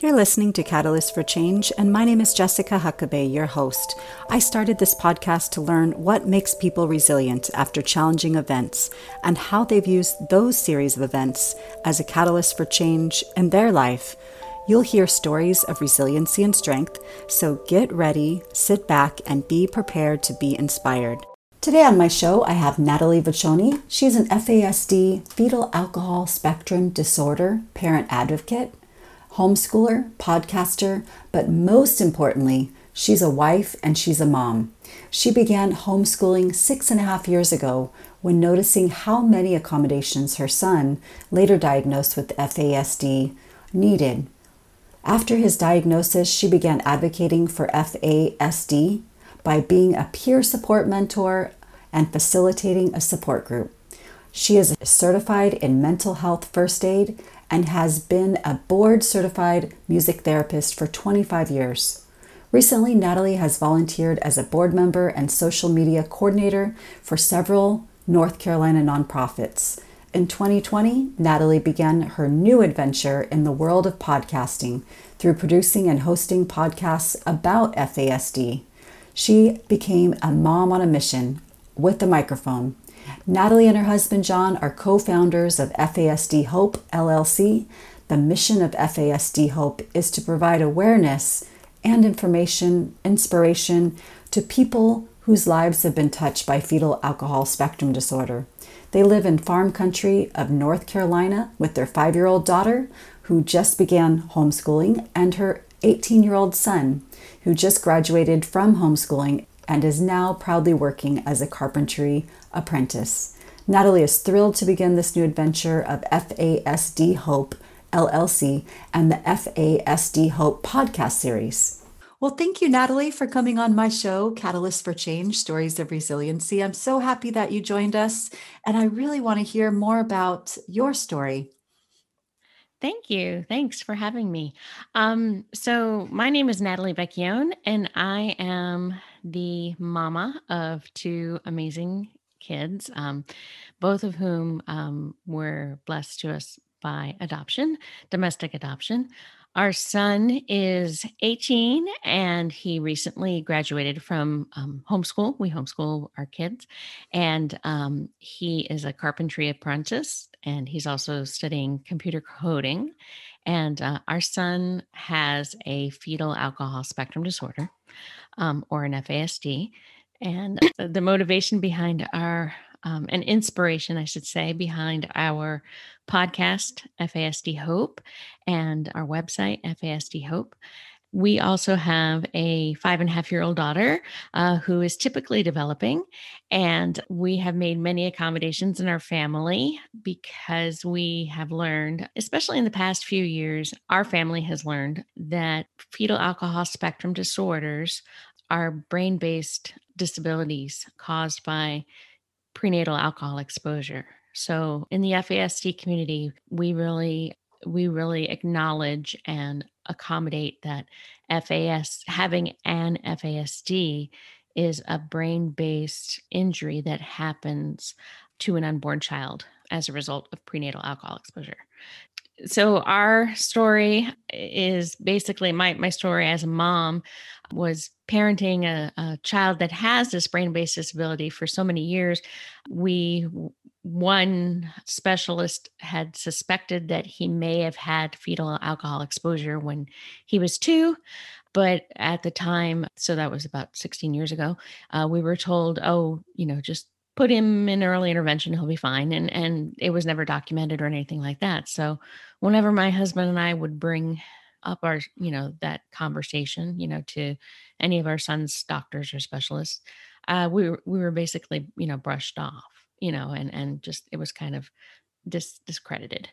You're listening to Catalyst for Change, and my name is Jessica Huckabee, your host. I started this podcast to learn what makes people resilient after challenging events and how they've used those series of events as a catalyst for change in their life. You'll hear stories of resiliency and strength, so get ready, sit back, and be prepared to be inspired. Today on my show, I have Natalie Vecchione. She's an FASD, fetal alcohol spectrum disorder parent advocate homeschooler, podcaster, but most importantly, she's a wife and she's a mom. She began homeschooling six and a half years ago when noticing how many accommodations her son, later diagnosed with FASD, needed. After his diagnosis, she began advocating for FASD by being a peer support mentor and facilitating a support group. She is certified in mental health first aid and has been a board certified music therapist for 25 years. Recently, Natalie has volunteered as a board member and social media coordinator for several North Carolina nonprofits. In 2020, Natalie began her new adventure in the world of podcasting through producing and hosting podcasts about FASD. She became a mom on a mission with a microphone Natalie and her husband John are co founders of FASD Hope LLC. The mission of FASD Hope is to provide awareness and information, inspiration to people whose lives have been touched by fetal alcohol spectrum disorder. They live in farm country of North Carolina with their five year old daughter, who just began homeschooling, and her 18 year old son, who just graduated from homeschooling and is now proudly working as a carpentry apprentice. Natalie is thrilled to begin this new adventure of FASD Hope LLC and the FASD Hope podcast series. Well, thank you, Natalie, for coming on my show, Catalyst for Change Stories of Resiliency. I'm so happy that you joined us, and I really want to hear more about your story. Thank you. Thanks for having me. Um, so, my name is Natalie Vecchione, and I am the mama of two amazing kids, um, both of whom um, were blessed to us by adoption, domestic adoption. Our son is 18 and he recently graduated from um, homeschool. We homeschool our kids. And um, he is a carpentry apprentice and he's also studying computer coding. And uh, our son has a fetal alcohol spectrum disorder um, or an FASD. And the motivation behind our, um, an inspiration, I should say, behind our podcast, FASD Hope, and our website, FASD Hope. We also have a five and a half year old daughter uh, who is typically developing. And we have made many accommodations in our family because we have learned, especially in the past few years, our family has learned that fetal alcohol spectrum disorders are brain based disabilities caused by prenatal alcohol exposure. So in the FASD community, we really we really acknowledge and accommodate that FAS having an FASD is a brain-based injury that happens to an unborn child as a result of prenatal alcohol exposure so our story is basically my my story as a mom was parenting a, a child that has this brain-based disability for so many years. We one specialist had suspected that he may have had fetal alcohol exposure when he was two but at the time so that was about 16 years ago uh, we were told oh you know just put him in early intervention he'll be fine and and it was never documented or anything like that. So whenever my husband and i would bring up our you know that conversation you know to any of our son's doctors or specialists uh, we were we were basically you know brushed off you know and and just it was kind of dis- discredited.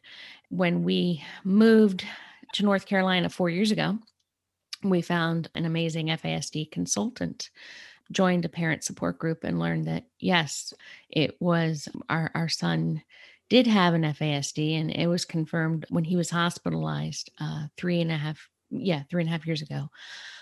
When we moved to north carolina four years ago we found an amazing fasd consultant joined a parent support group and learned that yes, it was our, our son did have an FASD and it was confirmed when he was hospitalized uh, three and a half, yeah, three and a half years ago.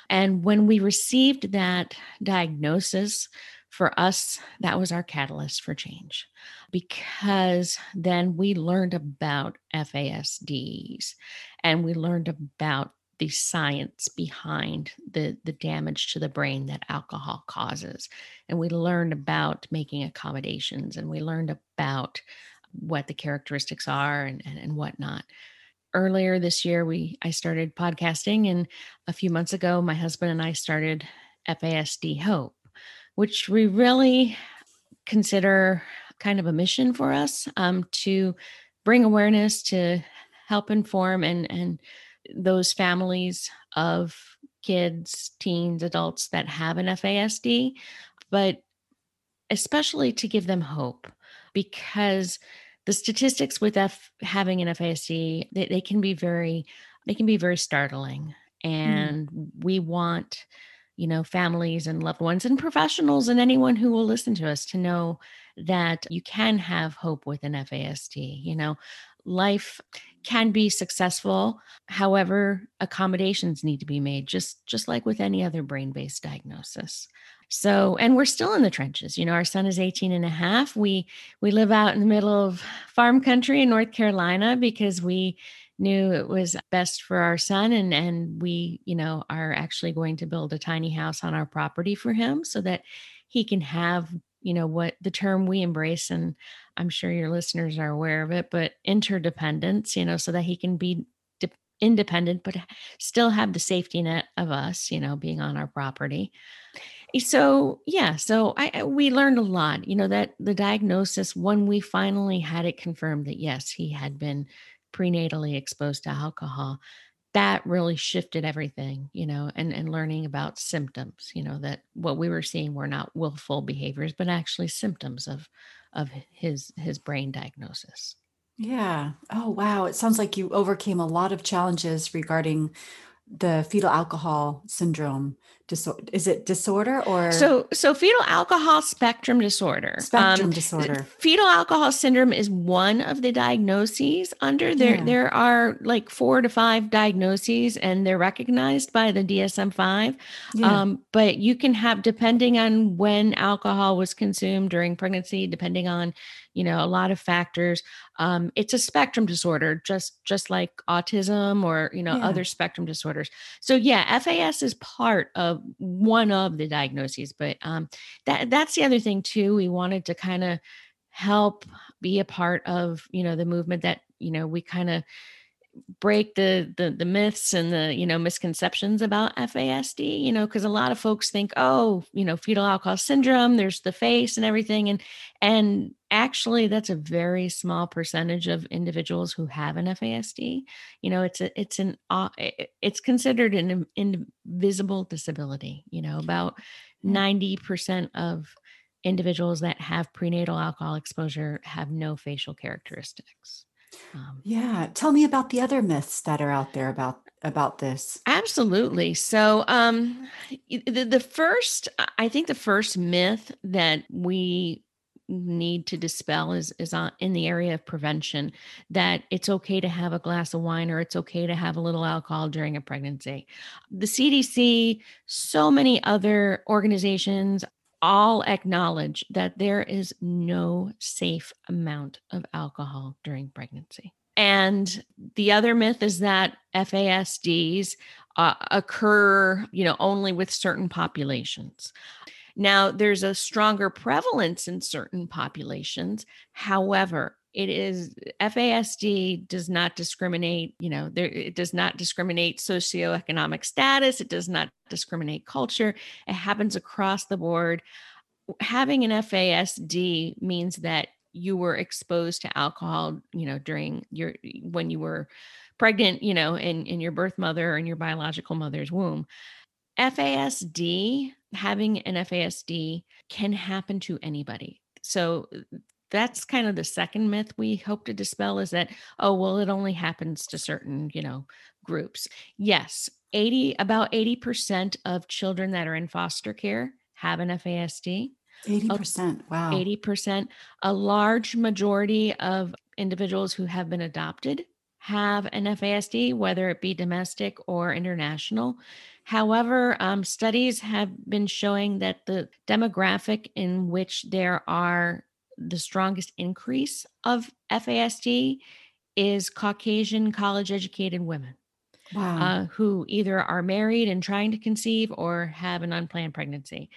And when we received that diagnosis, for us, that was our catalyst for change because then we learned about FASDs and we learned about the science behind the the damage to the brain that alcohol causes. And we learned about making accommodations and we learned about what the characteristics are and, and, and whatnot. Earlier this year we i started podcasting and a few months ago my husband and i started fasd hope which we really consider kind of a mission for us um, to bring awareness to help inform and and those families of kids teens adults that have an fasd but especially to give them hope because the statistics with F having an FASD, they, they can be very, they can be very startling. Mm. And mm. we want, you know, families and loved ones and professionals and anyone who will listen to us to know that you can have hope with an FASD. You know, life can be successful however accommodations need to be made just just like with any other brain-based diagnosis so, and we're still in the trenches. You know, our son is 18 and a half. We we live out in the middle of farm country in North Carolina because we knew it was best for our son and and we, you know, are actually going to build a tiny house on our property for him so that he can have, you know, what the term we embrace and I'm sure your listeners are aware of it, but interdependence, you know, so that he can be independent but still have the safety net of us, you know, being on our property. Eh, so yeah so i we learned a lot you know that the diagnosis when we finally had it confirmed that yes he had been prenatally exposed to alcohol that really shifted everything you know and and learning about symptoms you know that what we were seeing were not willful behaviors but actually symptoms of of his his brain diagnosis. Yeah. Oh wow. It sounds like you overcame a lot of challenges regarding the fetal alcohol syndrome disorder is it disorder or so so fetal alcohol spectrum disorder spectrum um, disorder fetal alcohol syndrome is one of the diagnoses under there yeah. there are like four to five diagnoses and they're recognized by the dsm-5 yeah. um, but you can have depending on when alcohol was consumed during pregnancy depending on you know a lot of factors um, it's a spectrum disorder just just like autism or you know yeah. other spectrum disorders so yeah fas is part of one of the diagnoses but um, that that's the other thing too we wanted to kind of help be a part of you know the movement that you know we kind of break the, the the myths and the you know misconceptions about FASD you know because a lot of folks think oh you know fetal alcohol syndrome there's the face and everything and and actually that's a very small percentage of individuals who have an FASD you know it's a it's an uh, it's considered an invisible disability you know about 90% of individuals that have prenatal alcohol exposure have no facial characteristics um, yeah, tell me about the other myths that are out there about about this. Absolutely. So, um, the, the first, I think, the first myth that we need to dispel is is on, in the area of prevention that it's okay to have a glass of wine or it's okay to have a little alcohol during a pregnancy. The CDC, so many other organizations all acknowledge that there is no safe amount of alcohol during pregnancy. And the other myth is that FASDs uh, occur, you know, only with certain populations. Now, there's a stronger prevalence in certain populations. However, it is FASD does not discriminate, you know, there it does not discriminate socioeconomic status, it does not discriminate culture. It happens across the board. Having an FASD means that you were exposed to alcohol, you know, during your when you were pregnant, you know, in in your birth mother or in your biological mother's womb. FASD, having an FASD can happen to anybody. So that's kind of the second myth we hope to dispel is that oh well it only happens to certain you know groups. Yes 80 about 80% of children that are in foster care have an FASD 80% wow. 80% a large majority of individuals who have been adopted have an FASD whether it be domestic or international. However, um, studies have been showing that the demographic in which there are the strongest increase of FASD is Caucasian college educated women. wow. uh, who either are married and trying to conceive or have an unplanned pregnancy.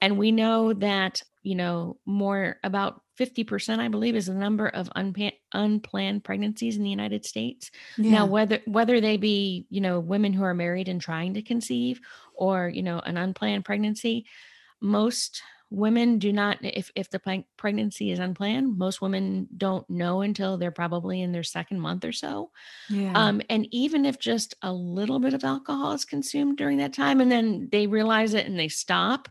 And we know that, you know, more about 50%, I believe, is the number of unpa- unplanned pregnancies in the United States. Yeah. Now, whether whether they be, you know, women who are married and trying to conceive or, you know, an unplanned pregnancy, most women do not if if the pregnancy is unplanned most women don't know until they're probably in their second month or so yeah. um and even if just a little bit of alcohol is consumed during that time and then they realize it and they stop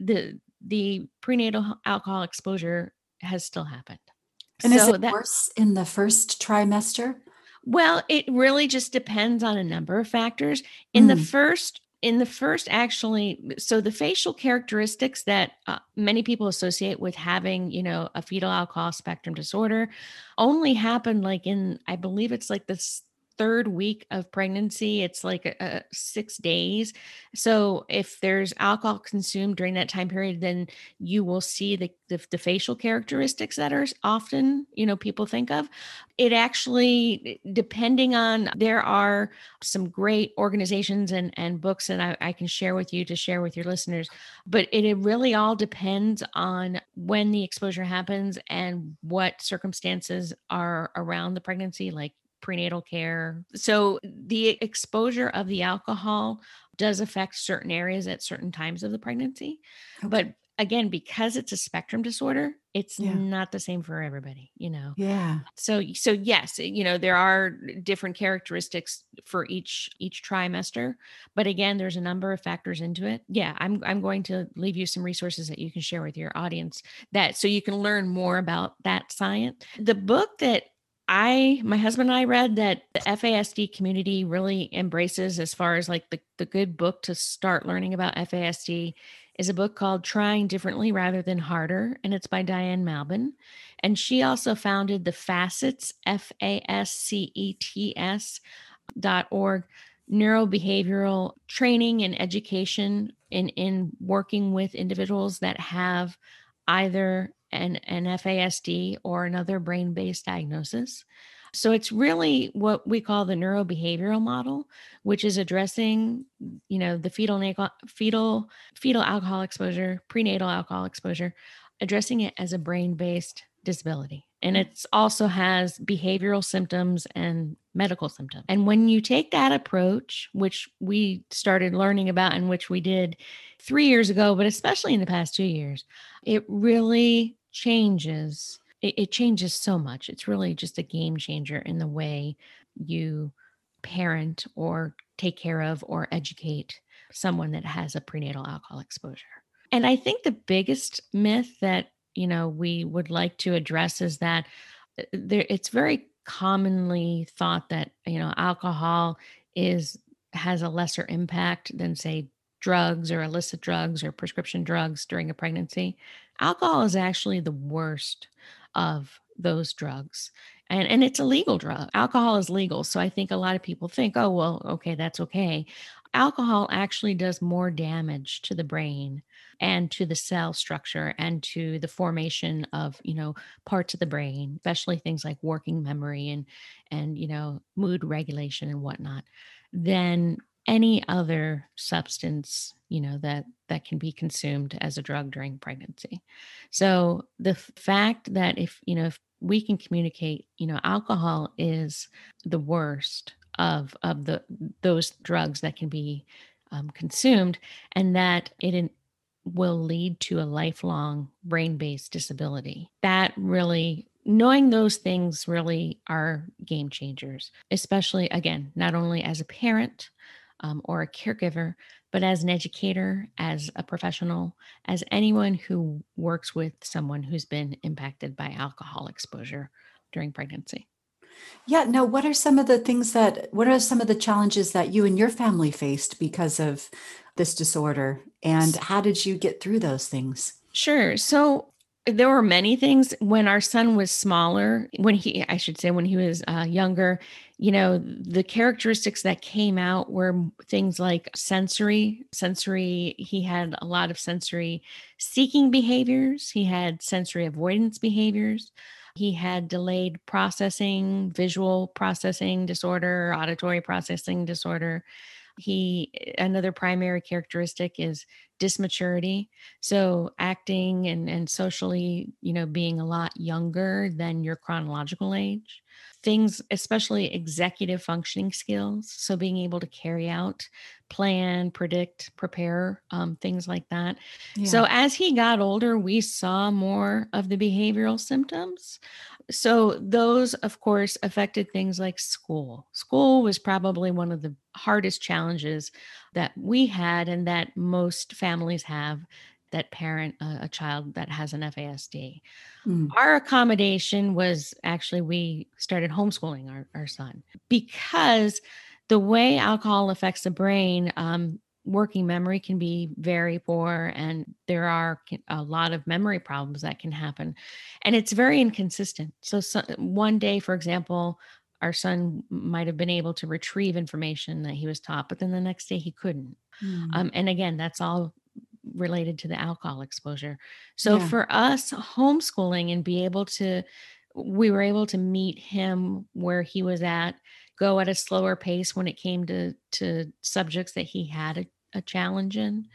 the the prenatal alcohol exposure has still happened and so is it that, worse in the first trimester well it really just depends on a number of factors in mm. the first in the first actually so the facial characteristics that uh, many people associate with having you know a fetal alcohol spectrum disorder only happen like in i believe it's like this third week of pregnancy it's like a, a six days. So if there's alcohol consumed during that time period then you will see the, the, the facial characteristics that are often you know people think of. It actually depending on there are some great organizations and and books that I, I can share with you to share with your listeners but it, it really all depends on when the exposure happens and what circumstances are around the pregnancy like prenatal care. So the exposure of the alcohol does affect certain areas at certain times of the pregnancy. Okay. But again, because it's a spectrum disorder, it's yeah. not the same for everybody, you know. Yeah. So so yes, you know, there are different characteristics for each each trimester, but again, there's a number of factors into it. Yeah, I'm I'm going to leave you some resources that you can share with your audience that so you can learn more about that science. The book that I, my husband and I read that the FASD community really embraces as far as like the, the good book to start learning about FASD is a book called Trying Differently Rather Than Harder, and it's by Diane Malbin. And she also founded the FASCETS, F A S C E T S dot org, neurobehavioral training and education in, in working with individuals that have either an, an FASD or another brain based diagnosis. So it's really what we call the neurobehavioral model, which is addressing, you know, the fetal fetal fetal alcohol exposure, prenatal alcohol exposure, addressing it as a brain-based disability. And it also has behavioral symptoms and medical symptoms. And when you take that approach, which we started learning about and which we did three years ago, but especially in the past two years, it really changes it, it changes so much it's really just a game changer in the way you parent or take care of or educate someone that has a prenatal alcohol exposure. And i think the biggest myth that you know we would like to address is that uh, there it's very commonly thought that you know alcohol is has a lesser impact than say drugs or illicit drugs or prescription drugs during a pregnancy. Alcohol is actually the worst of those drugs. And, and it's a legal drug. Alcohol is legal. So I think a lot of people think, oh, well, okay, that's okay. Alcohol actually does more damage to the brain and to the cell structure and to the formation of, you know, parts of the brain, especially things like working memory and, and, you know, mood regulation and whatnot, than any other substance you know that that can be consumed as a drug during pregnancy. So the fact that if you know if we can communicate you know alcohol is the worst of of the those drugs that can be um, consumed and that it in, will lead to a lifelong brain-based disability. That really knowing those things really are game changers especially again not only as a parent um, or a caregiver, but as an educator, as a professional, as anyone who works with someone who's been impacted by alcohol exposure during pregnancy. Yeah, no, what are some of the things that, what are some of the challenges that you and your family faced because of this disorder? And how did you get through those things? Sure. So there were many things. When our son was smaller when he i should say when he was uh, younger you know the characteristics that came out were things like sensory sensory he had a lot of sensory seeking behaviors. He had sensory avoidance behaviors. He had delayed processing, visual processing disorder, auditory processing disorder. He another primary characteristic is dysmaturity. So acting and, and socially, you know, being a lot younger than your chronological age. Things, especially executive functioning skills. So being able to carry out, plan, predict, prepare, um, things like that. Yeah. So as he got older, we saw more of the behavioral symptoms so those of course affected things like school school was probably one of the hardest challenges that we had and that most families have that parent a, a child that has an fasd mm. our accommodation was actually we started homeschooling our, our son. Because the way alcohol affects the brain um, working memory can be very poor and there are a lot of memory problems that can happen. And it's very inconsistent. So, so, one day for example our son might have been able to retrieve information that he was taught but then the next day he couldn't. Mm. um, and again that's all related to the alcohol exposure so yeah. for us homeschooling and be able to we were able to meet him where he was at go at a slower pace when it came to to subjects that he had a, a challenge in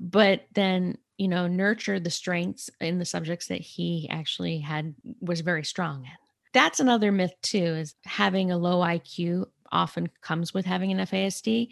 but then you know nurture the strengths in the subjects that he actually had was very strong in that's another myth too is having a low iq often comes with having an fasd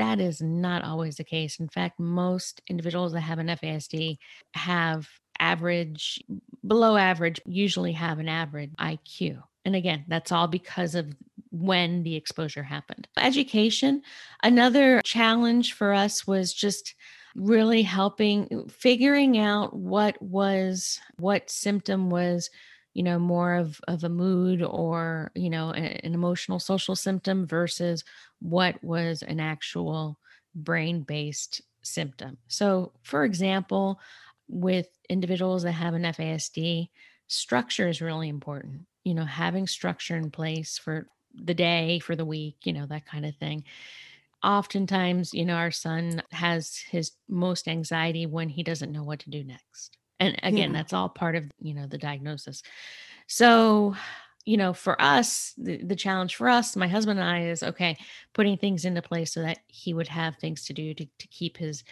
that is not always the case in fact most individuals that have an fasd have average below average usually have an average iq and again that's all because of when the exposure happened. Education, another challenge for us was just really helping figuring out what was what symptom was you know more of of a mood or you know an emotional social symptom versus what was an actual brain based symptom so for example with individuals that have an FASD structure is really important you know having structure in place for the day, for the week, you know, that kind of thing. Oftentimes, you know, our son has his most anxiety when he doesn't know what to do next. And again, yeah. that's all part of, you know, the diagnosis. So, you know, for us, the, the challenge for us, my husband and I, is okay, putting things into place so that he would have things to do to, to keep his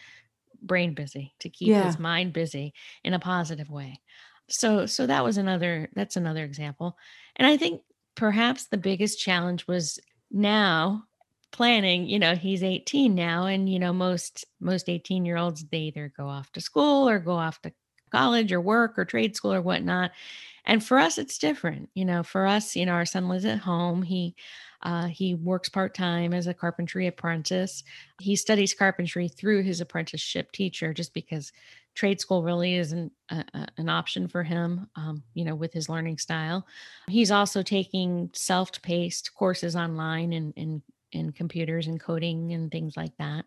brain busy, to keep yeah. his mind busy in a positive way. So, so that was another, that's another example. And I think perhaps the biggest challenge was now planning you know he's 18 now and you know most most 18 year olds they either go off to school or go off to college or work or trade school or whatnot and for us it's different you know for us you know our son lives at home he uh, he works part-time as a carpentry apprentice he studies carpentry through his apprenticeship teacher just because trade school really isn't a, a, an option for him, um, you know, with his learning style. He's also taking self-paced courses online and in, in computers and coding and things like that.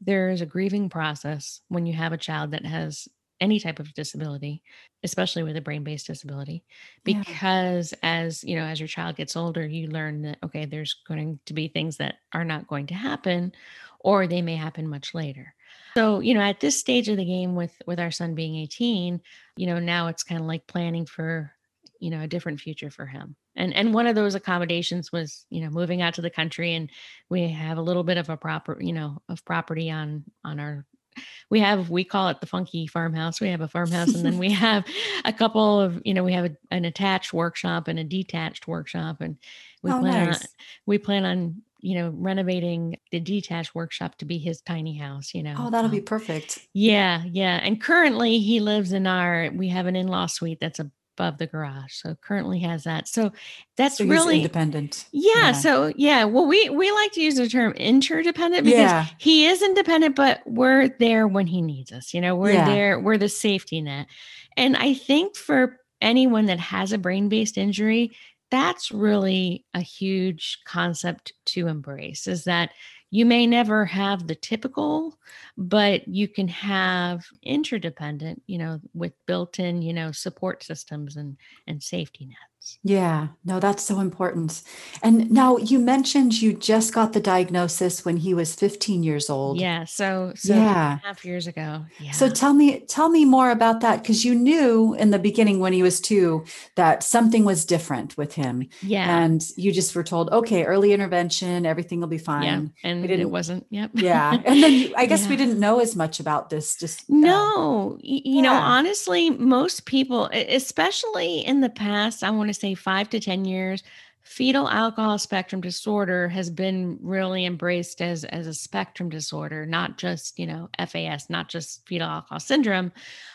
There is a grieving process when you have a child that has any type of disability especially with a brain-based disability because yeah. as you know as your child gets older you learn that okay there's going to be things that are not going to happen or they may happen much later so, you know, at this stage of the game with with our son being 18, you know, now it's kind of like planning for, you know, a different future for him. And and one of those accommodations was, you know, moving out to the country and we have a little bit of a proper, you know, of property on on our we have we call it the funky farmhouse we have a farmhouse and then we have a couple of you know we have a, an attached workshop and a detached workshop and we oh, plan nice. on we plan on you know, renovating the detached workshop to be his tiny house, you know. Oh, that'll um, be perfect. Yeah, yeah. And currently he lives in our we have an in-law suite that's above the garage. So currently has that. So that's so really independent. Yeah, yeah, So yeah. Well, we we like to use the term interdependent because yeah. he is independent, but we're there when he needs us. You know, we're yeah. there, we're the safety net. And I think for anyone that has a brain-based injury, that's really a huge concept to embrace is that you may never have the typical but you can have interdependent you know with built-in you know support systems and and safety nets Yeah, no, that's so important. And now you mentioned you just got the diagnosis when he was 15 years old. Yeah, so so yeah. half years ago. Yeah. So tell me tell me more about that because you knew in the beginning when he was 2 that something was different with him. Yeah. And you just were told, "Okay, early intervention, everything will be fine." Yeah. And it wasn't. Yep. Yeah. And then you, I guess yeah. we didn't know as much about this just uh, No. you yeah. know, honestly, most people especially in the past, I want to say 5 to 10 years, fetal alcohol spectrum disorder has been really embraced as as a spectrum disorder not just you know fas not just fetal alcohol syndrome.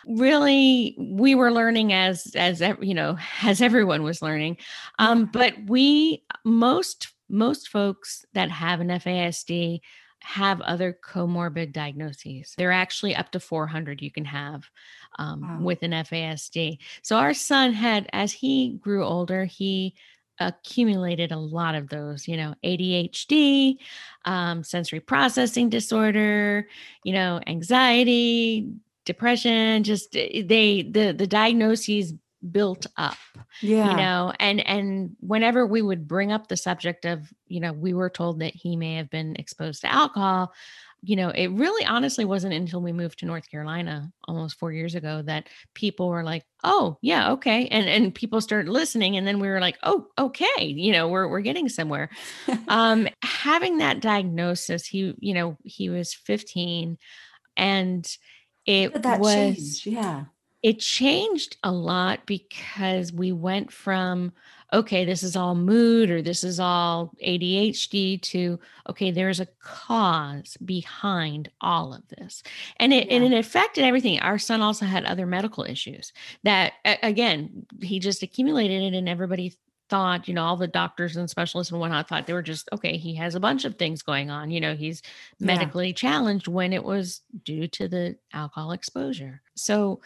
Really we were learning as as you know as everyone was learning. Um but we most most folks that have an fasd have other comorbid diagnoses. They're actually up to 400 you can have um, wow. with an FASD. So our son had, as he grew older, he accumulated a lot of those, you know, ADHD, um, sensory processing disorder, you know, anxiety, depression, just eh, they, the, the diagnoses built up yeah you know and and whenever we would bring up the subject of you know we were told that he may have been exposed to alcohol you know, it really honestly wasn't until we moved to North Carolina almost four years ago that people were like, "Oh, yeah, okay," and and people started listening, and then we were like, "Oh, okay," you know, we're we're getting somewhere. um, having that diagnosis, he, you know, he was 15, and it that was, change? yeah, it changed a lot because we went from okay, this is all mood or this is all ADHD to okay, there's a cause behind all of this. And it yeah. and it affected everything. Our son also had other medical issues that again, he just accumulated it and everybody thought, you know, all the doctors and specialists and whatnot thought they were just, okay, he has a bunch of things going on. You know, he's medically yeah. challenged when it was due to the alcohol exposure. So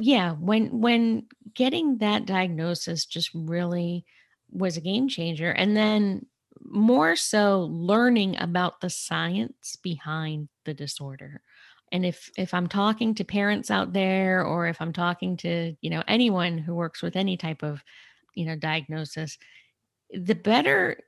yeah, when when getting that diagnosis just really was a game changer. And then more so learning about the science behind the disorder and if if i'm talking to parents out there or if i'm talking to you know anyone who works with any type of you know diagnosis the better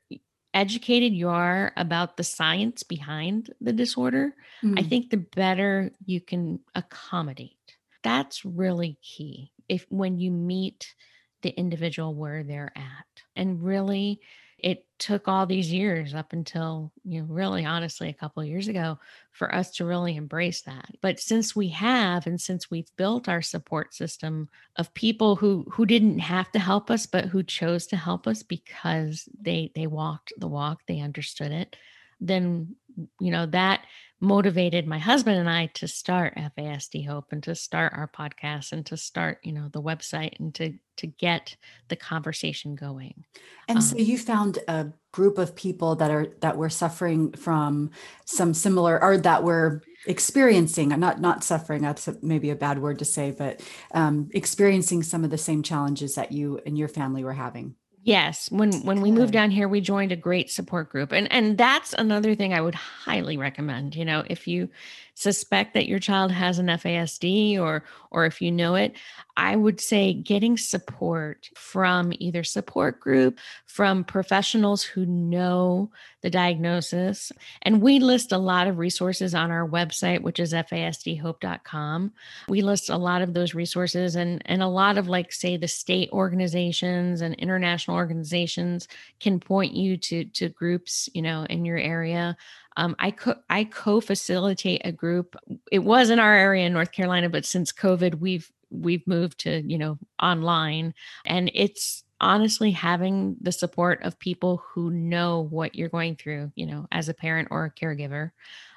educated you are about the science behind the disorder mm. i think the better you can accommodate that's really key if when you meet the individual where they're at and really it took all these years up until you know really honestly a couple years ago for us to really embrace that. But since we have and since we've built our support system of people who who didn't have to help us but who chose to help us because they they walked the walk they understood it then you know that motivated my husband and I to start FASD Hope and to start our podcast and to start, you know, the website and to to get the conversation going. And um, so you found a group of people that are that were suffering from some similar or that were experiencing not not suffering that's maybe a bad word to say but um, experiencing some of the same challenges that you and your family were having Yes, when when we moved down here, we joined a great support group, and and that's another thing I would highly recommend. You know, if you suspect that your child has an FASD or or if you know it, I would say getting support from either support group, from professionals who know the diagnosis. And we list a lot of resources on our website, which is fasdhope.com. We list a lot of those resources and and a lot of like say the state organizations and international organizations can point you to to groups, you know, in your area um, I co- I co-facilitate a group. It was in our area in North Carolina, but since COVID, we've we've moved to you know online, and it's honestly having the support of people who know what you're going through, you know, as a parent or a caregiver.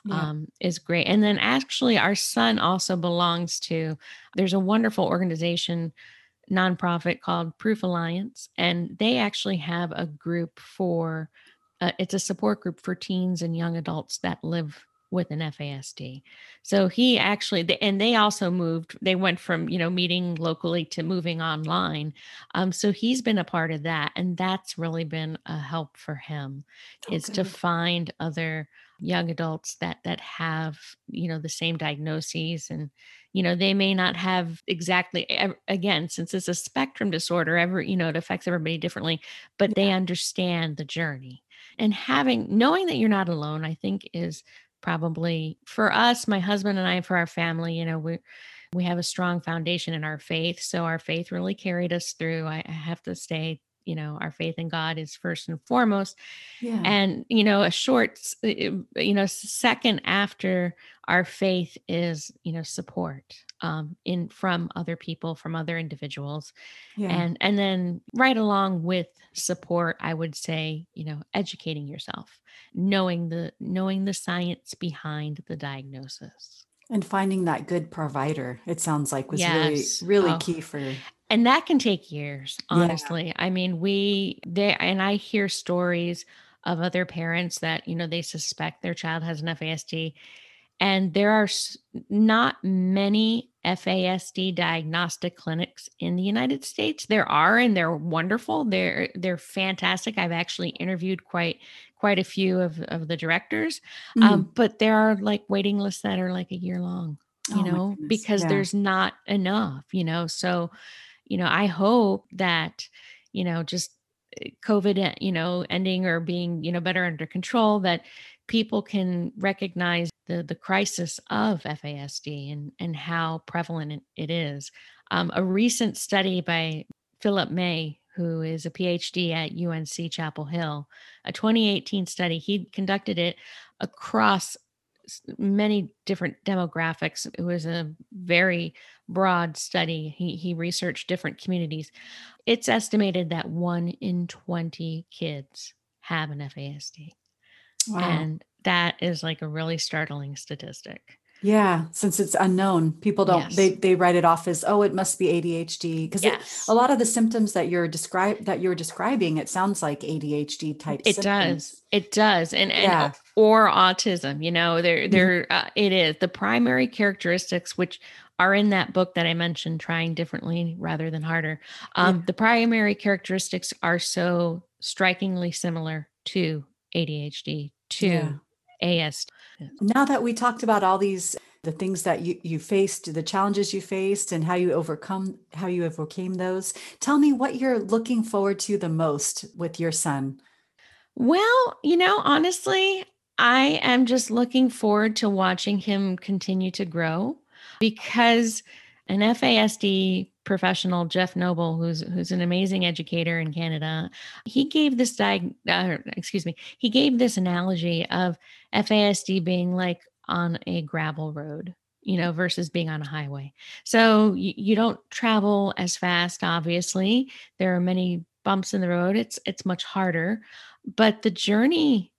Yeah. Um, is great. And then actually, our son also belongs to, there's a wonderful organization, nonprofit called Proof Alliance, and they actually have a group for uh, it's a support group for teens and young adults that live with an FASD. So he actually, and they also moved, they went from, you know, meeting locally to moving online. Um, so he's been a part of that. And that's really been a help for him is to find other young adults that that have you know the same diagnoses and you know they may not have exactly again since it's a spectrum disorder every you know it affects everybody differently but yeah. they understand the journey and having knowing that you're not alone i think is probably for us my husband and i for our family you know we we have a strong foundation in our faith so our faith really carried us through i, I have to say you know our faith in god is first and foremost yeah. and you know a short you know second after our faith is you know support um in from other people from other individuals yeah. and and then right along with support i would say you know educating yourself knowing the knowing the science behind the diagnosis and finding that good provider it sounds like was yes. really really oh. key for and that can take years honestly yeah. i mean we they and i hear stories of other parents that you know they suspect their child has an fasd and there are not many FASD diagnostic clinics in the United States. There are, and they're wonderful. They're they're fantastic. I've actually interviewed quite quite a few of, of the directors, mm. um, but there are like waiting lists that are like a year long. You oh know, because yeah. there's not enough. You know, so you know, I hope that, you know, just eh, COVID, eh, you know, ending or being, you know, better under control, that people can recognize the the crisis of FASD and and how prevalent it is. Um, a recent study by Philip May, who is a PhD at UNC Chapel Hill, a 2018 study, he conducted it across many different demographics. It was a very broad study. He he researched different communities. It's estimated that one in 20 kids have an FASD. Wow. And that is like a really startling statistic. Yeah, since it's unknown, people don't yes. they they write it off as oh it must be ADHD because yes. a lot of the symptoms that you're describe that you're describing it sounds like ADHD type. It symptoms. does, it does, and and yeah. or autism. You know, there mm-hmm. there uh, it is the primary characteristics which are in that book that I mentioned, trying differently rather than harder. Um, yeah. The primary characteristics are so strikingly similar to ADHD to yeah. AS. Now that we talked about all these the things that you, you faced, the challenges you faced and how you overcome how you overcame those, tell me what you're looking forward to the most with your son. Well, you know, honestly, I am just looking forward to watching him continue to grow because an FASD professional, Jeff Noble, who's who's an amazing educator in Canada, he gave this diag- uh, excuse me, he gave this analogy of FASD being like on a gravel road you know, versus being on a highway. So you, you, don't travel as fast, obviously. There are many bumps in the road. It's it's much harder, but the journey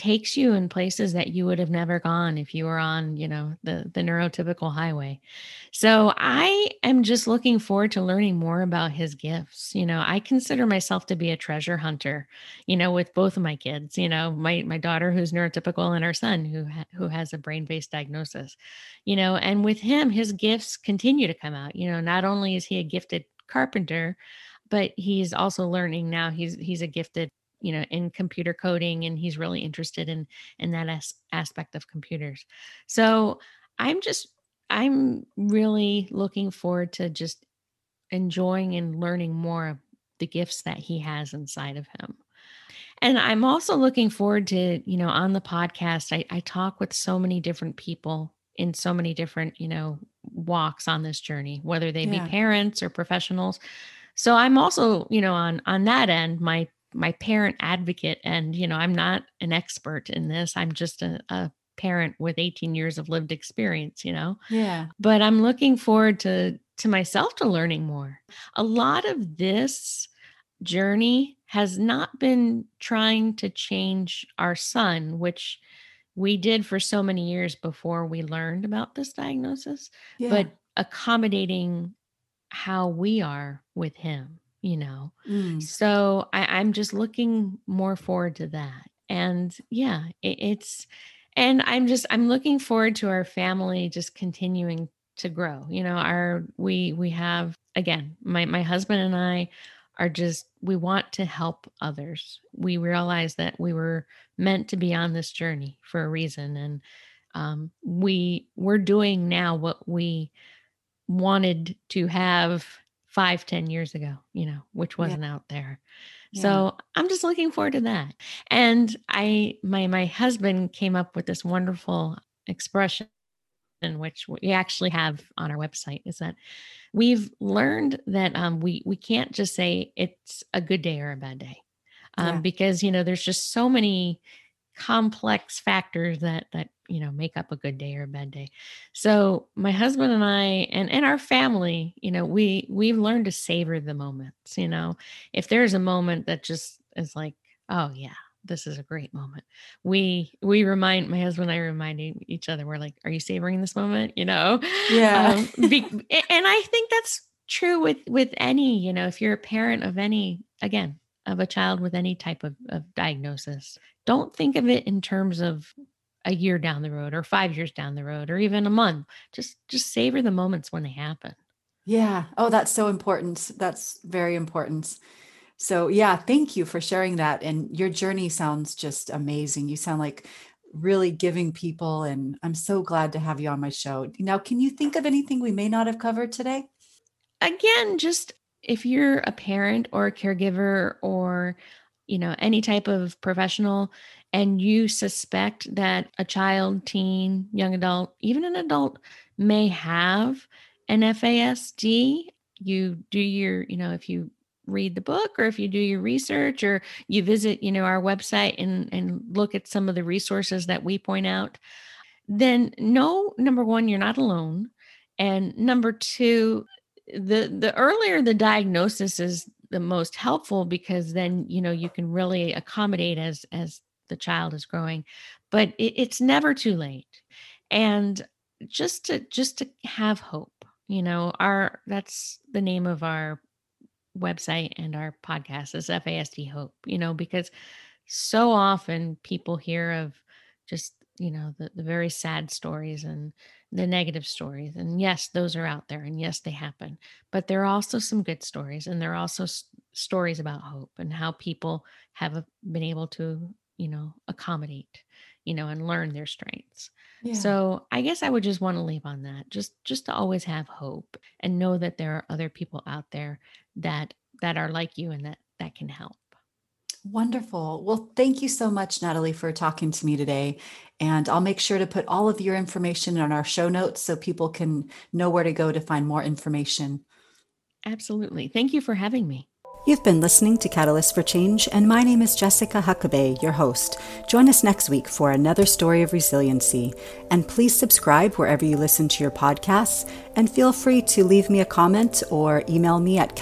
takes you in places that you would have never gone if you were on you know the the neurotypical highway. So i am just looking forward to learning more about his gifts you know i consider myself to be a treasure hunter you know with both of my kids you know my my daughter who's neurotypical and our son who ha- who has a brain based diagnosis you know and with him his gifts continue to come out you know not only is he a gifted carpenter but he's also learning now he's he's a gifted you know in computer coding and he's really interested in in that as- aspect of computers. So i'm just i'm really looking forward to just enjoying and learning more of the gifts that he has inside of him. And i'm also looking forward to you know on the podcast i, I talk with so many different people in so many different you know walks on this journey whether they yeah. be parents or professionals. So i'm also you know on on that end my my parent advocate and you know i'm not an expert in this i'm just a, a parent with 18 years of lived experience you know? Yeah. But i'm looking forward to to myself to learning more. A lot of this journey has not been trying to change our son which we did for so many years before we learned about this diagnosis yeah. but accommodating how we are with him you know mm. so I, i'm just looking more forward to that and yeah it, it's and i'm just i'm looking forward to our family just continuing to grow you know our we we have again my my husband and i are just we want to help others. We realize that we were meant to be on this journey for a reason, and um, we we're doing now what we wanted to have five, ten years ago. You know, which wasn't yeah. out there. Yeah. So I'm just looking forward to that. And I, my my husband came up with this wonderful expression which we actually have on our website is that we've learned that um, we we can't just say it's a good day or a bad day um, yeah. because you know there's just so many complex factors that that you know make up a good day or a bad day so my husband and i and and our family you know we we've learned to savor the moments you know if there's a moment that just is like oh yeah this is a great moment. We we remind my husband and I reminding each other, we're like, are you savoring this moment? You know? Yeah. Um, be, and I think that's true with with any, you know, if you're a parent of any, again, of a child with any type of, of diagnosis, don't think of it in terms of a year down the road or five years down the road or even a month. Just just savor the moments when they happen. Yeah. Oh, that's so important. That's very important. So, yeah, thank you for sharing that. And your journey sounds just amazing. You sound like really giving people, and I'm so glad to have you on my show. Now, can you think of anything we may not have covered today? Again, just if you're a parent or a caregiver or you know any type of professional and you suspect that a child teen young adult even an adult may have an fasd you do your you know if you read the book or if you do your research or you visit you know our website and and look at some of the resources that we point out then no number one you're not alone. And number two the the earlier the diagnosis is the most helpful because then you know you can really accommodate as as the child is growing but it, it's never too late. And just to just to have hope you know our that's the name of our website and our podcast is FASD Hope, you know, because so often people hear of just, you know, the, the very sad stories and the negative stories. And yes, those are out there. And yes, they happen. But there are also some good stories. And there are also s- stories about hope and how people have uh, been able to, you know, accommodate, you know, and learn their strengths. Yeah. So I guess I would just want to leave on that. Just just to always have hope and know that there are other people out there that that are like you and that that can help. Wonderful. Well, thank you so much, Natalie, for talking to me today. And I'll make sure to put all of your information on our show notes so people can know where to go to find more information. Absolutely. Thank you for having me. You've been listening to Catalyst for Change, and my name is Jessica Huckabee, your host. Join us next week for another story of resiliency. And please subscribe wherever you listen to your podcasts, and feel free to leave me a comment or email me at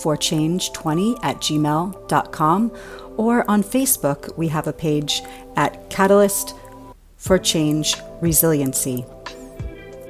catalystforchange20 at gmail.com. Or on Facebook, we have a page at Catalyst for Change Resiliency.